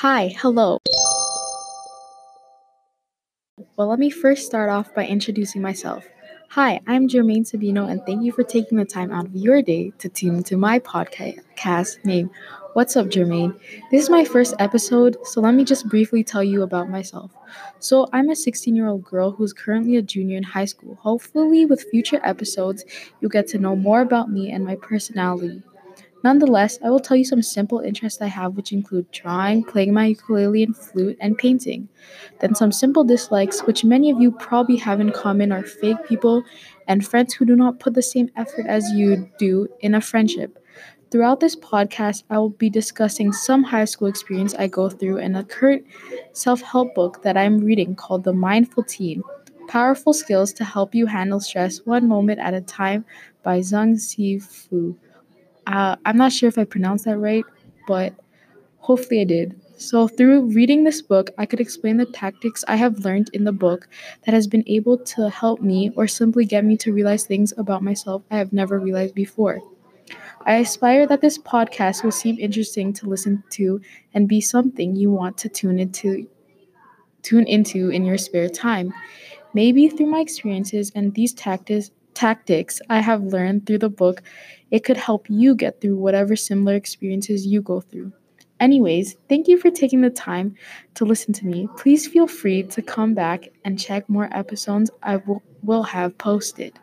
Hi, hello. Well, let me first start off by introducing myself. Hi, I'm Jermaine Sabino, and thank you for taking the time out of your day to tune into my podcast named What's Up, Jermaine? This is my first episode, so let me just briefly tell you about myself. So, I'm a 16 year old girl who's currently a junior in high school. Hopefully, with future episodes, you'll get to know more about me and my personality. Nonetheless, I will tell you some simple interests I have, which include drawing, playing my ukulele and flute, and painting. Then, some simple dislikes, which many of you probably have in common, are fake people and friends who do not put the same effort as you do in a friendship. Throughout this podcast, I will be discussing some high school experience I go through and a current self help book that I'm reading called The Mindful Teen Powerful Skills to Help You Handle Stress One Moment at a Time by Dzung X. Vo. Uh, I'm not sure if I pronounced that right, but hopefully I did. So, through reading this book, I could explain the tactics I have learned in the book that has been able to help me or simply get me to realize things about myself I have never realized before. I aspire that this podcast will seem interesting to listen to and be something you want to tune into tune into in your spare time. Maybe through my experiences and these tactics tactics I have learned through the book, it could help you get through whatever similar experiences you go through. Anyways, thank you for taking the time to listen to me. Please feel free to come back and check more episodes I will, have posted.